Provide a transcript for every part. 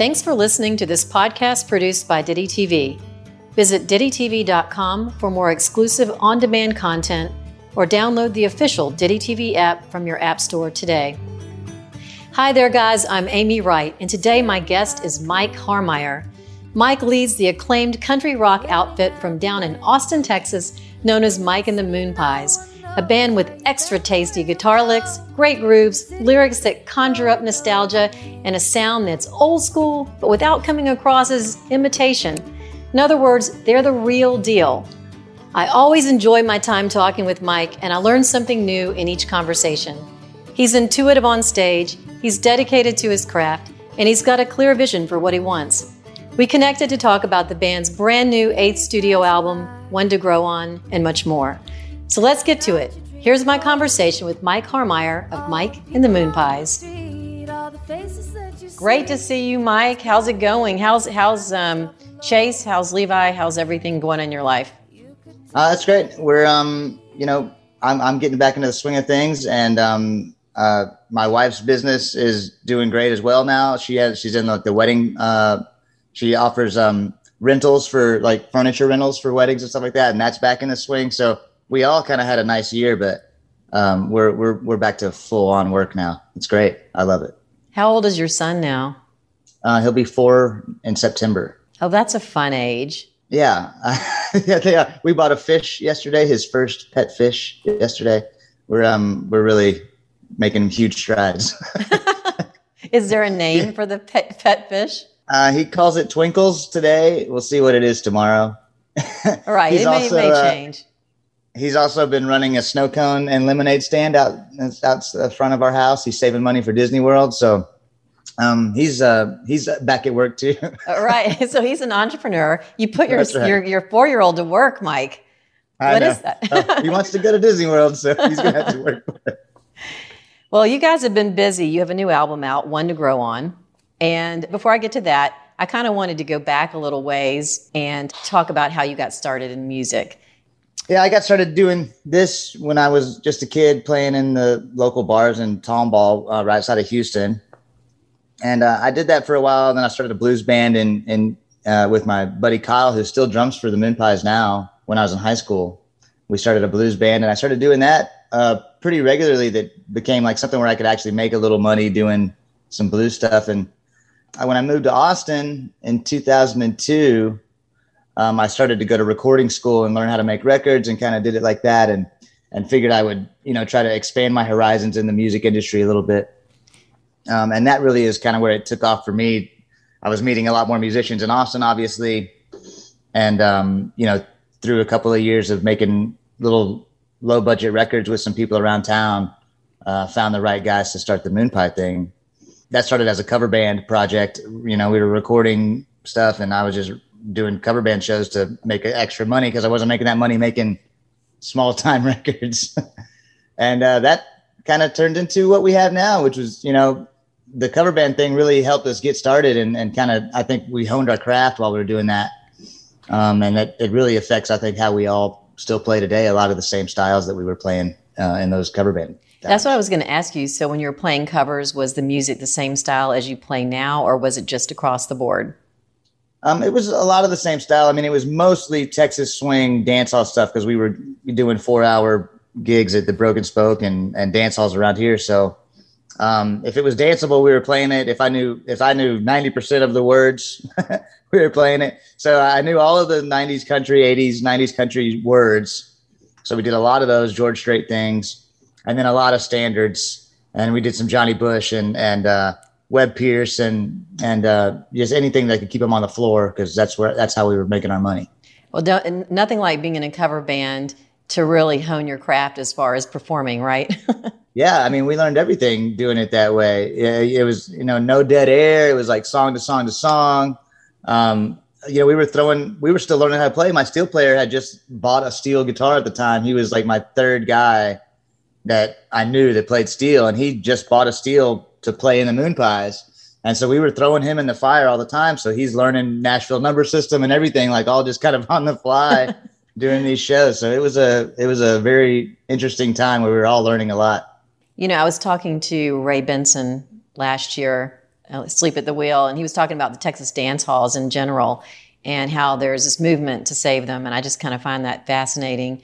Thanks for listening to this podcast produced by Ditty TV. Visit DittyTV.com for more exclusive on demand content or download the official Ditty TV app from your App Store today. Hi there, guys. I'm Amy Wright, and today my guest is Mike Harmeier. Mike leads the acclaimed country rock outfit from down in Austin, Texas, known as Mike and the Moonpies, a band with extra tasty guitar licks, great grooves, lyrics that conjure up nostalgia, and a sound that's old school but without coming across as imitation. In other words, they're the real deal. I always enjoy my time talking with Mike, and I learn something new in each conversation. He's intuitive on stage, he's dedicated to his craft, and he's got a clear vision for what he wants. We connected to talk about the band's brand new eighth studio album, One to Grow On, and much more. So let's get to it. Here's my conversation with Mike Harmeier of Mike and the Moonpies. Great to see you, Mike. How's it going? How's how's um, Chase? How's Levi? How's everything going in your life? Uh, that's great. We're, um, you know, I'm, I'm getting back into the swing of things, and um, uh, my wife's business is doing great as well now. She has, she's in the, the wedding. Uh, she offers um, rentals for like furniture rentals for weddings and stuff like that, and that's back in the swing. So we all kind of had a nice year, but um, we're we're we're back to full on work now. It's great. I love it. How old is your son now? Uh, he'll be four in September. Oh, that's a fun age. Yeah, yeah. We bought a fish yesterday. His first pet fish yesterday. We're um we're really making huge strides. is there a name for the pet pet fish? Uh, he calls it Twinkles today. We'll see what it is tomorrow. All right, it may, also, may uh, change. He's also been running a snow cone and lemonade stand out out the front of our house. He's saving money for Disney World, so um, he's uh, he's back at work too. right. So he's an entrepreneur. You put your right. your, your four year old to work, Mike. I what know. is that? oh, he wants to go to Disney World, so he's gonna have to work. well, you guys have been busy. You have a new album out, One to Grow On. And before I get to that, I kind of wanted to go back a little ways and talk about how you got started in music. Yeah, I got started doing this when I was just a kid playing in the local bars in Tomball, uh, right outside of Houston and uh, I did that for a while. Then I started a blues band and uh, with my buddy Kyle, who still drums for the Moonpies now. When I was in high school, we started a blues band, and I started doing that uh, pretty regularly. That became like something where I could actually make a little money doing some blues stuff. And when I moved to Austin in 2002, um, I started to go to recording school and learn how to make records, and kind of did it like that, and and figured I would you know try to expand my horizons in the music industry a little bit. Um, and that really is kind of where it took off for me. I was meeting a lot more musicians in Austin, obviously, and um, you know, through a couple of years of making little low budget records with some people around town, uh, found the right guys to start the Moonpie thing. That started as a cover band project. You know, we were recording stuff, and I was just doing cover band shows to make extra money because I wasn't making that money making small time records. and uh, that kind of turned into what we have now, which was, you know, the cover band thing really helped us get started and, and kind of I think we honed our craft while we were doing that. Um, and it, it really affects I think how we all still play today. A lot of the same styles that we were playing uh, in those cover band. That's what I was going to ask you. So when you were playing covers, was the music the same style as you play now, or was it just across the board? Um, it was a lot of the same style. I mean, it was mostly Texas swing dance hall stuff because we were doing four hour gigs at the Broken Spoke and, and dance halls around here. So um, if it was danceable, we were playing it. If I knew if I knew ninety percent of the words, we were playing it. So I knew all of the '90s country, '80s, '90s country words. So we did a lot of those George Strait things, and then a lot of standards. And we did some Johnny Bush and and uh, Webb Pierce and and uh, just anything that could keep them on the floor because that's where that's how we were making our money. Well, nothing like being in a cover band to really hone your craft as far as performing, right? yeah, I mean, we learned everything doing it that way. It, it, was, you know, no dead air. It was like song to song to song. Um, you know, we were throwing, we were still learning how to play. My steel player had just bought a steel guitar at the time. He was like my third guy that I knew that played steel, and he just bought a steel to play in the Moonpies. And so we were throwing him in the fire all the time. So he's learning Nashville number system and everything, like all just kind of on the fly doing these shows. So it was a it was a very interesting time where we were all learning a lot. You know, I was talking to Ray Benson last year, uh, Sleep at the Wheel, and he was talking about the Texas dance halls in general and how there's this movement to save them. And I just kind of find that fascinating.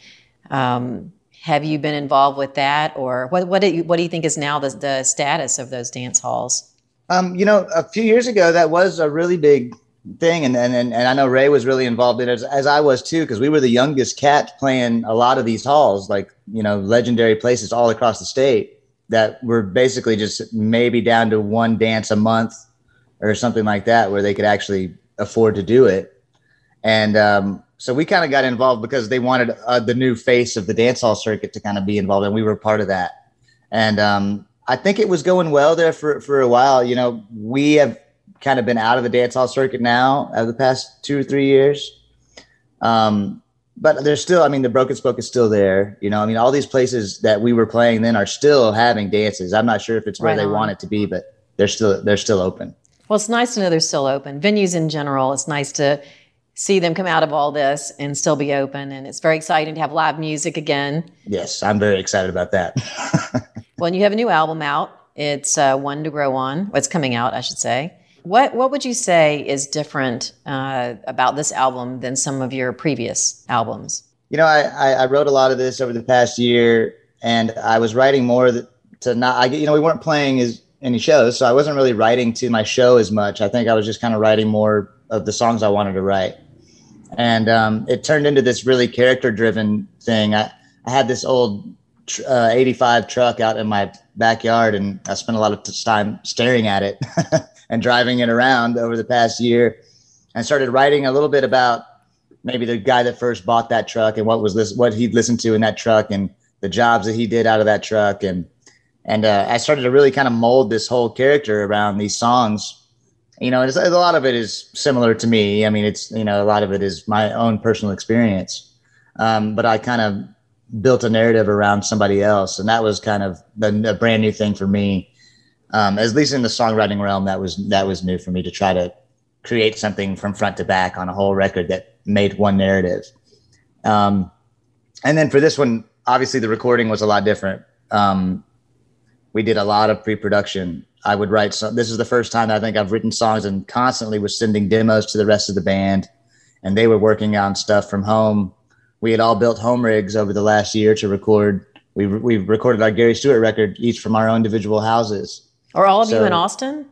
Um, have you been involved with that, or what? What do you, what do you think is now the, the status of those dance halls? Um, you know, a few years ago, that was a really big thing, and and and, I know Ray was really involved in it as, as I was too, because we were the youngest cat playing a lot of these halls, like you know, legendary places all across the state that were basically just maybe down to one dance a month or something like that, where they could actually afford to do it, and um, so we kind of got involved because they wanted uh, the new face of the dance hall circuit to kind of be involved, and we were part of that. And um, I think it was going well there for for a while. You know, we have kind of been out of the dance hall circuit now over the past two or three years. Um, but there's still, I mean, the Broken Spoke is still there. You know, I mean, all these places that we were playing then are still having dances. I'm not sure if it's where right they want it to be, but they're still they're still open. Well, it's nice to know they're still open. Venues in general, it's nice to see them come out of all this and still be open. And it's very exciting to have live music again. Yes, I'm very excited about that. well, and you have a new album out. It's uh, One to Grow On. What's coming out, I should say. What What would you say is different uh, about this album than some of your previous albums? You know, I, I wrote a lot of this over the past year, and I was writing more to not. I you know we weren't playing as any shows, so I wasn't really writing to my show as much. I think I was just kind of writing more of the songs I wanted to write and um, it turned into this really character driven thing. I, I had this old uh, 85 truck out in my backyard, and I spent a lot of time staring at it and driving it around over the past year. And started writing a little bit about maybe the guy that first bought that truck and what was this, what he'd listened to in that truck, and the jobs that he did out of that truck, and and uh, I started to really kind of mold this whole character around these songs you know, a lot of it is similar to me. I mean, it's you know, a lot of it is my own personal experience, um, but I kind of built a narrative around somebody else, and that was kind of a, a brand new thing for me. Um, at least in the songwriting realm, that was that was new for me to try to create something from front to back on a whole record that made one narrative. Um, and then for this one, obviously the recording was a lot different. Um, we did a lot of pre-production I would write. So this is the first time I think I've written songs and constantly was sending demos to the rest of the band, and they were working on stuff from home. We had all built home rigs over the last year to record. We we recorded our Gary Stewart record each from our own individual houses. Are all of so, you in Austin?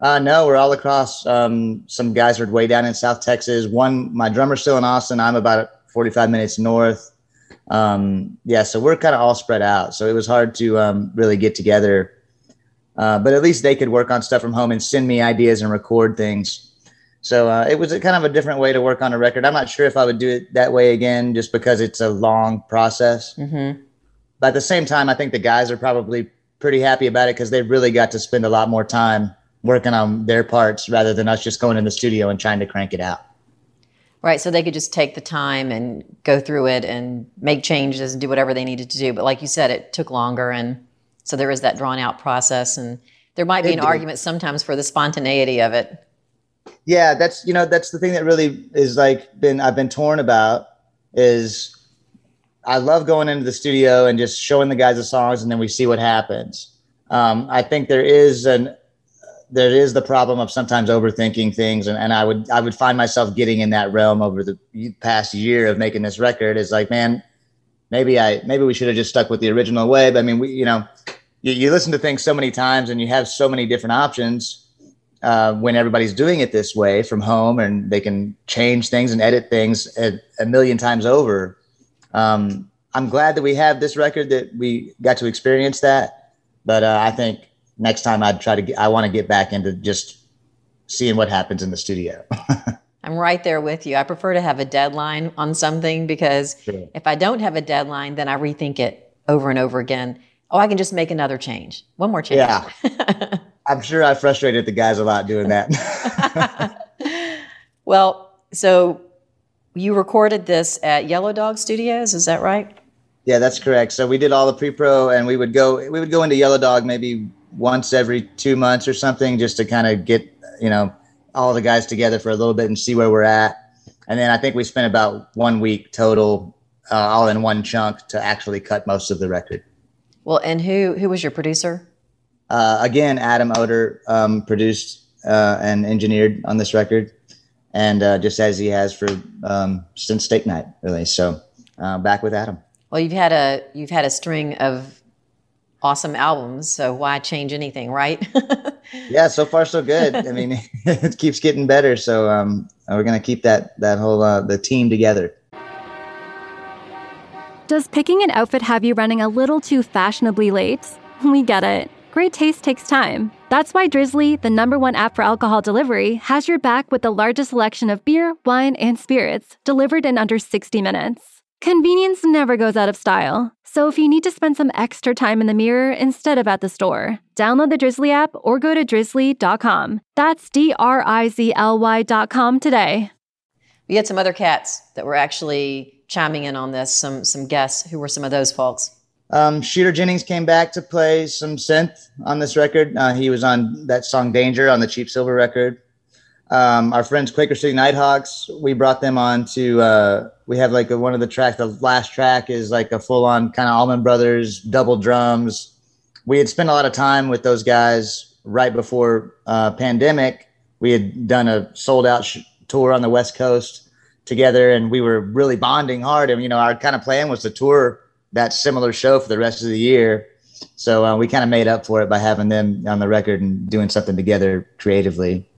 Uh, no, we're all across. Um, some guys are way down in South Texas. One, my drummer's still in Austin. I'm about 45 minutes north. Um, yeah, so we're kind of all spread out. So it was hard to um, really get together uh, but at least they could work on stuff from home and send me ideas and record things. So uh, it was a kind of a different way to work on a record. I'm not sure if I would do it that way again, just because it's a long process. Mm-hmm. But at the same time, I think the guys are probably pretty happy about it because they really got to spend a lot more time working on their parts rather than us just going in the studio and trying to crank it out. Right. So they could just take the time and go through it and make changes and do whatever they needed to do. But like you said, it took longer and so there is that drawn out process, and there might be an argument sometimes for the spontaneity of it. Yeah, that's you know that's the thing that really is like been I've been torn about is I love going into the studio and just showing the guys the songs, and then we see what happens. Um, I think there is an there is the problem of sometimes overthinking things and, and I would I would find myself getting in that realm over the past year of making this record is like man maybe I maybe we should have just stuck with the original way. But I mean, we you know, you, you listen to things so many times and you have so many different options uh, when everybody's doing it this way from home, and they can change things and edit things a, a million times over. Um, I'm glad that we have this record that we got to experience that, but uh, I think next time I'd try to get, I want to get back into just seeing what happens in the studio. I'm right there with you. I prefer to have a deadline on something because sure. if I don't have a deadline, then I rethink it over and over again. Oh, I can just make another change. One more change. Yeah. I'm sure I frustrated the guys a lot doing that. well, so you recorded this at Yellow Dog Studios, is that right? Yeah, that's correct. So we did all the pre-pro, and we would go we would go into Yellow Dog maybe once every two months or something, just to kind of get you know all the guys together for a little bit and see where we're at. And then I think we spent about one week total, uh, all in one chunk, to actually cut most of the record. Well, and who who was your producer? Uh, again, Adam Odor um, produced uh, and engineered on this record, and uh, just as he has for um, since Steak Night, really. So uh, back with Adam. Well, you've had a you've had a string of awesome albums, so why change anything, right? yeah, so far so good. I mean, it keeps getting better, so um, we're gonna keep that that whole uh, the team together. Does picking an outfit have you running a little too fashionably late? We get it. Great taste takes time. That's why Drizly, the number one app for alcohol delivery, has your back with the largest selection of beer, wine, and spirits delivered in under 60 minutes. Convenience never goes out of style. So if you need to spend some extra time in the mirror instead of at the store, download the Drizly app or go to drizly.com. That's D R I Z L Y.com today. We had some other cats that were actually chiming in on this, some some guests. Who were some of those folks? Um, Shooter Jennings came back to play some synth on this record. Uh, he was on that song Danger on the Cheap Silver record. Um, our friends Quaker City Nighthawks, we brought them on to, uh, we have like a, one of the tracks, the last track is like a full on kind of Allman Brothers double drums. We had spent a lot of time with those guys right before uh, pandemic. We had done a sold out sh- tour on the West Coast together and we were really bonding hard. And, you know, our kind of plan was to tour that similar show for the rest of the year. So uh, we kind of made up for it by having them on the record and doing something together creatively.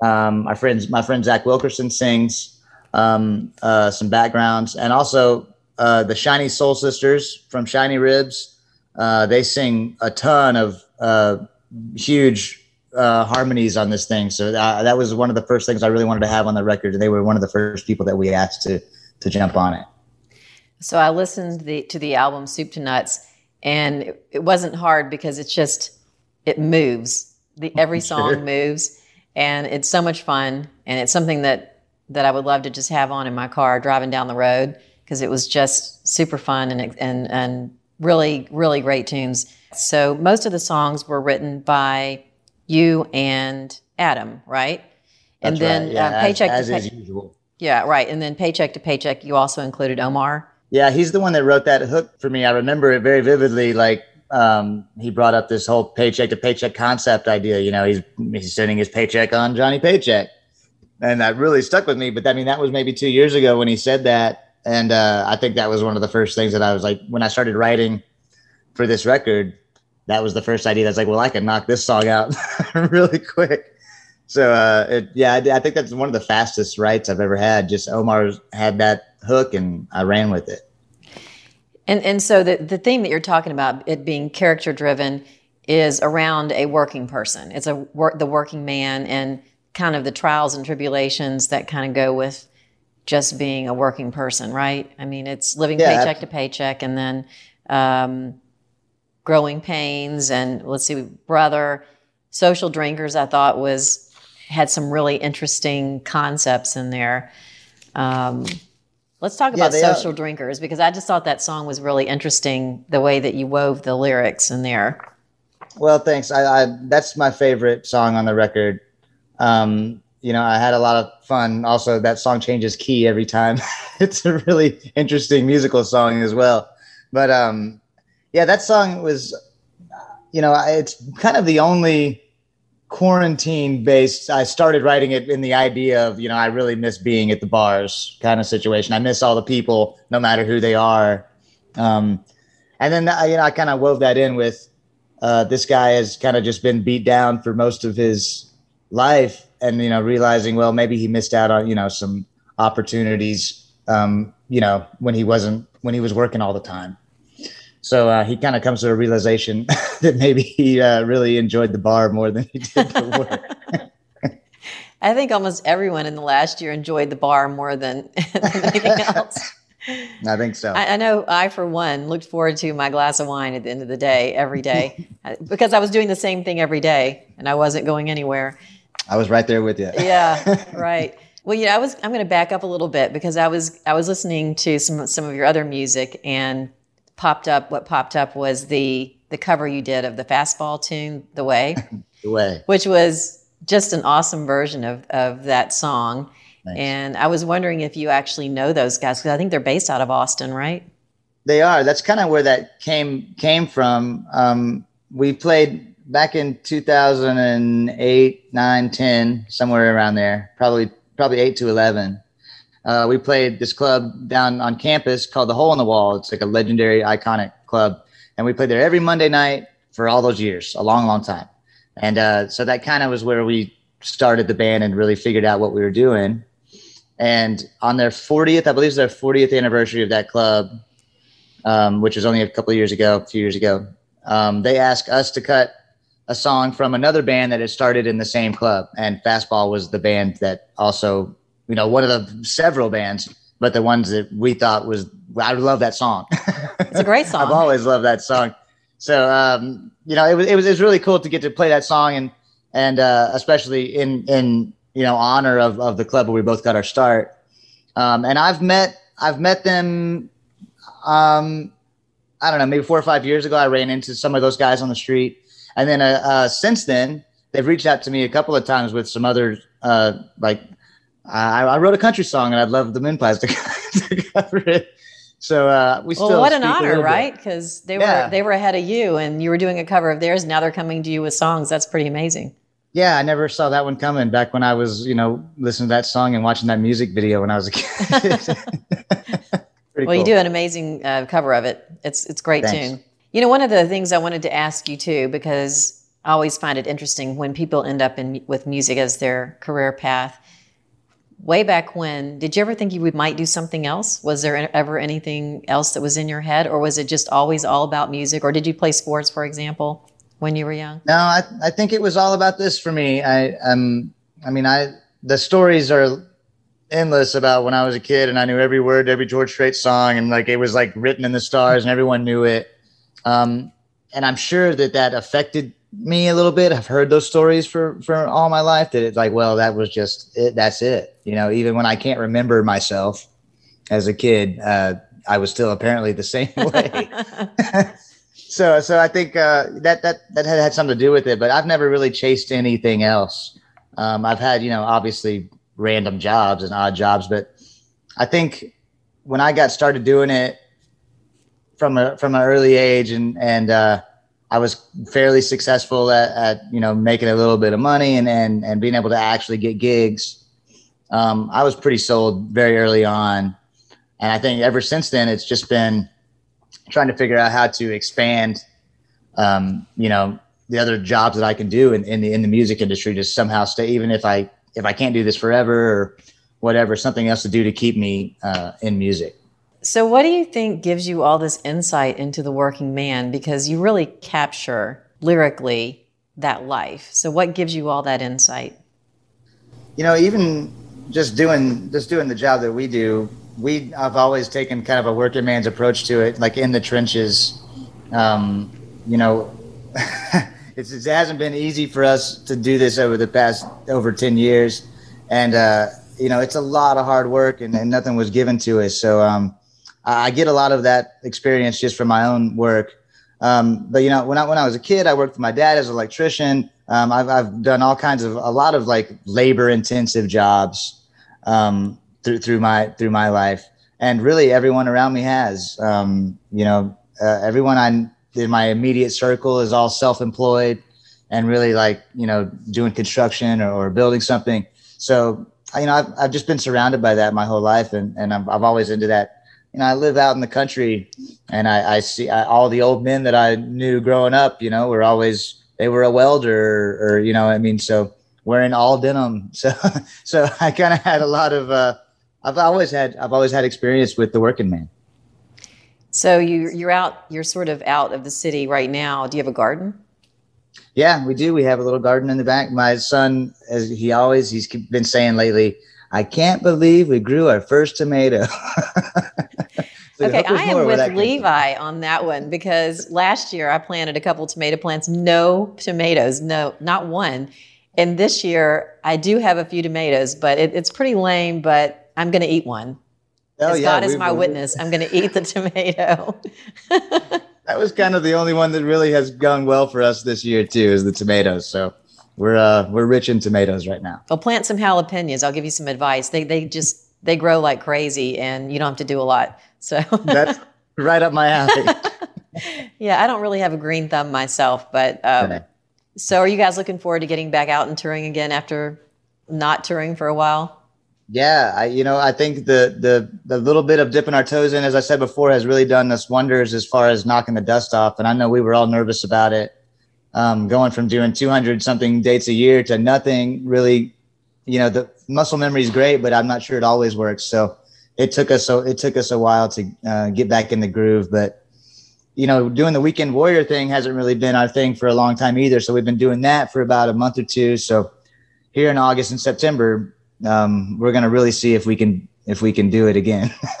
Um, my friends, my friend Zach Wilkerson sings um, uh, some backgrounds, and also uh, the Shiny Soul Sisters from Shiny Ribs. Uh, they sing a ton of uh, huge uh, harmonies on this thing. So uh, that was one of the first things I really wanted to have on the record. and They were one of the first people that we asked to to jump on it. So I listened to the, to the album Soup to Nuts, and it, it wasn't hard because it's just it moves. The every song sure. moves, and it's so much fun, and it's something that that I would love to just have on in my car driving down the road because it was just super fun and and and really really great tunes. So most of the songs were written by you and Adam, right? and then right. yeah, uh, paycheck as, as to pay- usual. Yeah, right. And then paycheck to paycheck, you also included Omar. Yeah, he's the one that wrote that hook for me. I remember it very vividly. Like um, he brought up this whole paycheck to paycheck concept idea. You know, he's he's sending his paycheck on Johnny Paycheck, and that really stuck with me. But I mean, that was maybe two years ago when he said that, and uh, I think that was one of the first things that I was like when I started writing for this record. That was the first idea. That's like, well, I can knock this song out really quick. So uh, it, yeah, I, I, think that's one of the fastest writes I've ever had. Just Omar had that hook, and I ran with it. And and so the the theme that you're talking about, it being character driven, is around a working person. It's a work the working man and kind of the trials and tribulations that kind of go with just being a working person, right? I mean, it's living yeah, paycheck to paycheck, and then um, growing pains, and let's see, brother, social drinkers. I thought was had some really interesting concepts in there. Um, let's talk yeah, about social are. drinkers because I just thought that song was really interesting. The way that you wove the lyrics in there. Well, thanks. I, I that's my favorite song on the record. Um, you know, I had a lot of fun. Also, that song changes key every time. it's a really interesting musical song as well. But um, yeah, that song was, you know, it's kind of the only quarantine based i started writing it in the idea of you know i really miss being at the bars kind of situation. I miss all the people no matter who they are. Um, and then you know i kind of wove that in with uh, this guy has kind of just been beat down for most of his life and you know realizing well maybe he missed out on you know some opportunities um, you know when he wasn't when he was working all the time so uh, he kind of comes to a realization that maybe he uh, really enjoyed the bar more than he did the work. I think almost everyone in the last year enjoyed the bar more than, than anything else. I think so. I, I, know I, for one, looked forward to my glass of wine at the end of the day every day because I was doing the same thing every day and I wasn't going anywhere. I was right there with you. yeah, right. Well, yeah, I was. I'm going to back up a little bit because I was I was listening to some some of your other music and popped up. What popped up was the the cover you did of the fastball tune, "The Way," the Way, which was just an awesome version of of that song. Thanks. And I was wondering if you actually know those guys because I think they're based out of Austin, right? They are. That's kind of where that came came from. Um, we played back in 2008, 9, 10, somewhere around there. Probably probably eight to eleven. Uh, we played this club down on campus called the Hole in the Wall. It's like a legendary, iconic club, and we played there every Monday night for all those years, a long, long time. And uh, so that kind of was where we started the band and really figured out what we were doing. And on their 40th, I believe it's their 40th anniversary of that club, um, which was only a couple of years ago, a few years ago. Um, they asked us to cut a song from another band that had started in the same club, and Fastball was the band that also, you know, one of the several bands, but the ones that we thought was I love that song. It's a great song. I've always loved that song. So um, you know, it was it was it was really cool to get to play that song and and uh, especially in in you know honor of of the club where we both got our start. Um, and I've met I've met them. Um, I don't know, maybe four or five years ago. I ran into some of those guys on the street and then uh, uh, since then, they've reached out to me a couple of times with some other uh, like I, I, wrote a country song and I'd love the Moonpies to, to cover it. So uh, we still. Well, what an honor, right? Because they yeah. were they were ahead of you, and you were doing a cover of theirs. Now they're coming to you with songs. That's pretty amazing. Yeah, I never saw that one coming back when I was, you know, listening to that song and watching that music video when I was a kid. well, cool. you do an amazing uh, cover of it. It's it's great Thanks. tune. You know, one of the things I wanted to ask you too, because I always find it interesting when people end up in with music as their career path. Way back when, did you ever think you might do something else? Was there ever anything else that was in your head, or was it just always all about music? Or did you play sports, for example, when you were young? No, I, I think it was all about this for me. I um, I mean, I the stories are endless about when I was a kid and I knew every word, every George Strait song, and like it was like written in the stars, and everyone knew it. Um, and I'm sure that that affected me a little bit. I've heard those stories for for all my life. That it's like, well, that was just it. That's it. You know, even when I can't remember myself as a kid, uh, I was still apparently the same way. so, so I think uh, that that that had, had something to do with it. But I've never really chased anything else. Um, I've had, you know, obviously random jobs and odd jobs, but I think when I got started doing it, from a from an early age, and and uh, I was fairly successful at, at you know making a little bit of money and and and being able to actually get gigs. Um, I was pretty sold very early on, and I think ever since then it's just been trying to figure out how to expand. Um, you know the other jobs that I can do in, in the in the music industry to somehow stay even if I if I can't do this forever or whatever something else to do to keep me uh, in music. So, what do you think gives you all this insight into the working man? Because you really capture lyrically that life. So, what gives you all that insight? You know, even just doing just doing the job that we do, we I've always taken kind of a working man's approach to it, like in the trenches. Um, you know, it hasn't been easy for us to do this over the past over ten years, and uh, you know, it's a lot of hard work, and, and nothing was given to us. So, um, I get a lot of that experience just from my own work. Um, but you know, when I when I was a kid, I worked with my dad as an electrician. Um, I've I've done all kinds of a lot of like labor intensive jobs um, through through my through my life, and really everyone around me has. Um, you know, uh, everyone I in my immediate circle is all self employed, and really like you know doing construction or, or building something. So you know, I've I've just been surrounded by that my whole life, and and I'm, I've always into that you know, I live out in the country and I, I see I, all the old men that I knew growing up, you know, were always, they were a welder or, or you know, I mean, so wearing all denim. So, so I kind of had a lot of, uh, I've always had, I've always had experience with the working man. So you, you're out, you're sort of out of the city right now. Do you have a garden? Yeah, we do. We have a little garden in the back. My son, as he always, he's been saying lately, I can't believe we grew our first tomato. so okay, I am with Levi on that one because last year I planted a couple tomato plants, no tomatoes, no, not one. And this year I do have a few tomatoes, but it, it's pretty lame, but I'm going to eat one. Oh, As yeah, God is my witness, I'm going to eat the tomato. that was kind of the only one that really has gone well for us this year too, is the tomatoes. So we're uh, we're rich in tomatoes right now. Well, plant some jalapenos. I'll give you some advice. They they just they grow like crazy, and you don't have to do a lot. So that's right up my alley. yeah, I don't really have a green thumb myself, but um, so are you guys looking forward to getting back out and touring again after not touring for a while? Yeah, I you know I think the the the little bit of dipping our toes in, as I said before, has really done us wonders as far as knocking the dust off. And I know we were all nervous about it, um, going from doing 200 something dates a year to nothing. Really, you know, the muscle memory is great, but I'm not sure it always works. So it took us so it took us a while to uh, get back in the groove. But you know, doing the weekend warrior thing hasn't really been our thing for a long time either. So we've been doing that for about a month or two. So here in August and September um, we're going to really see if we can if we can do it again.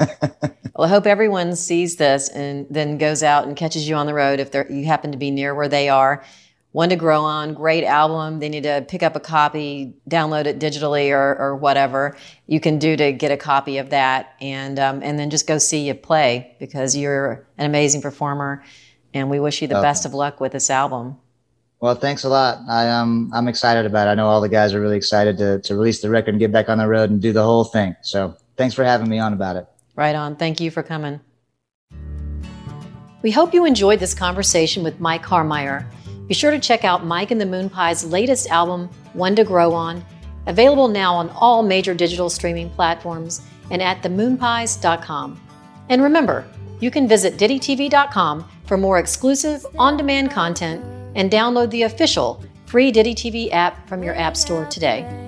well, I hope everyone sees this and then goes out and catches you on the road if you happen to be near where they are. One to Grow On, great album. They need to pick up a copy, download it digitally or, or whatever you can do to get a copy of that, and um, and then just go see you play because you're an amazing performer, and we wish you the okay. best of luck with this album. Well, thanks a lot. I um I'm excited about it. I know all the guys are really excited to to release the record and get back on the road and do the whole thing. So thanks for having me on about it. Right on. Thank you for coming. We hope you enjoyed this conversation with Mike Harmeier. Be sure to check out Mike and the Moonpies' latest album, One to Grow On, available now on all major digital streaming platforms and at themoonpies.com. And remember, you can visit DittyTV.com for more exclusive on demand content and download the official free Ditty TV app from your App Store today.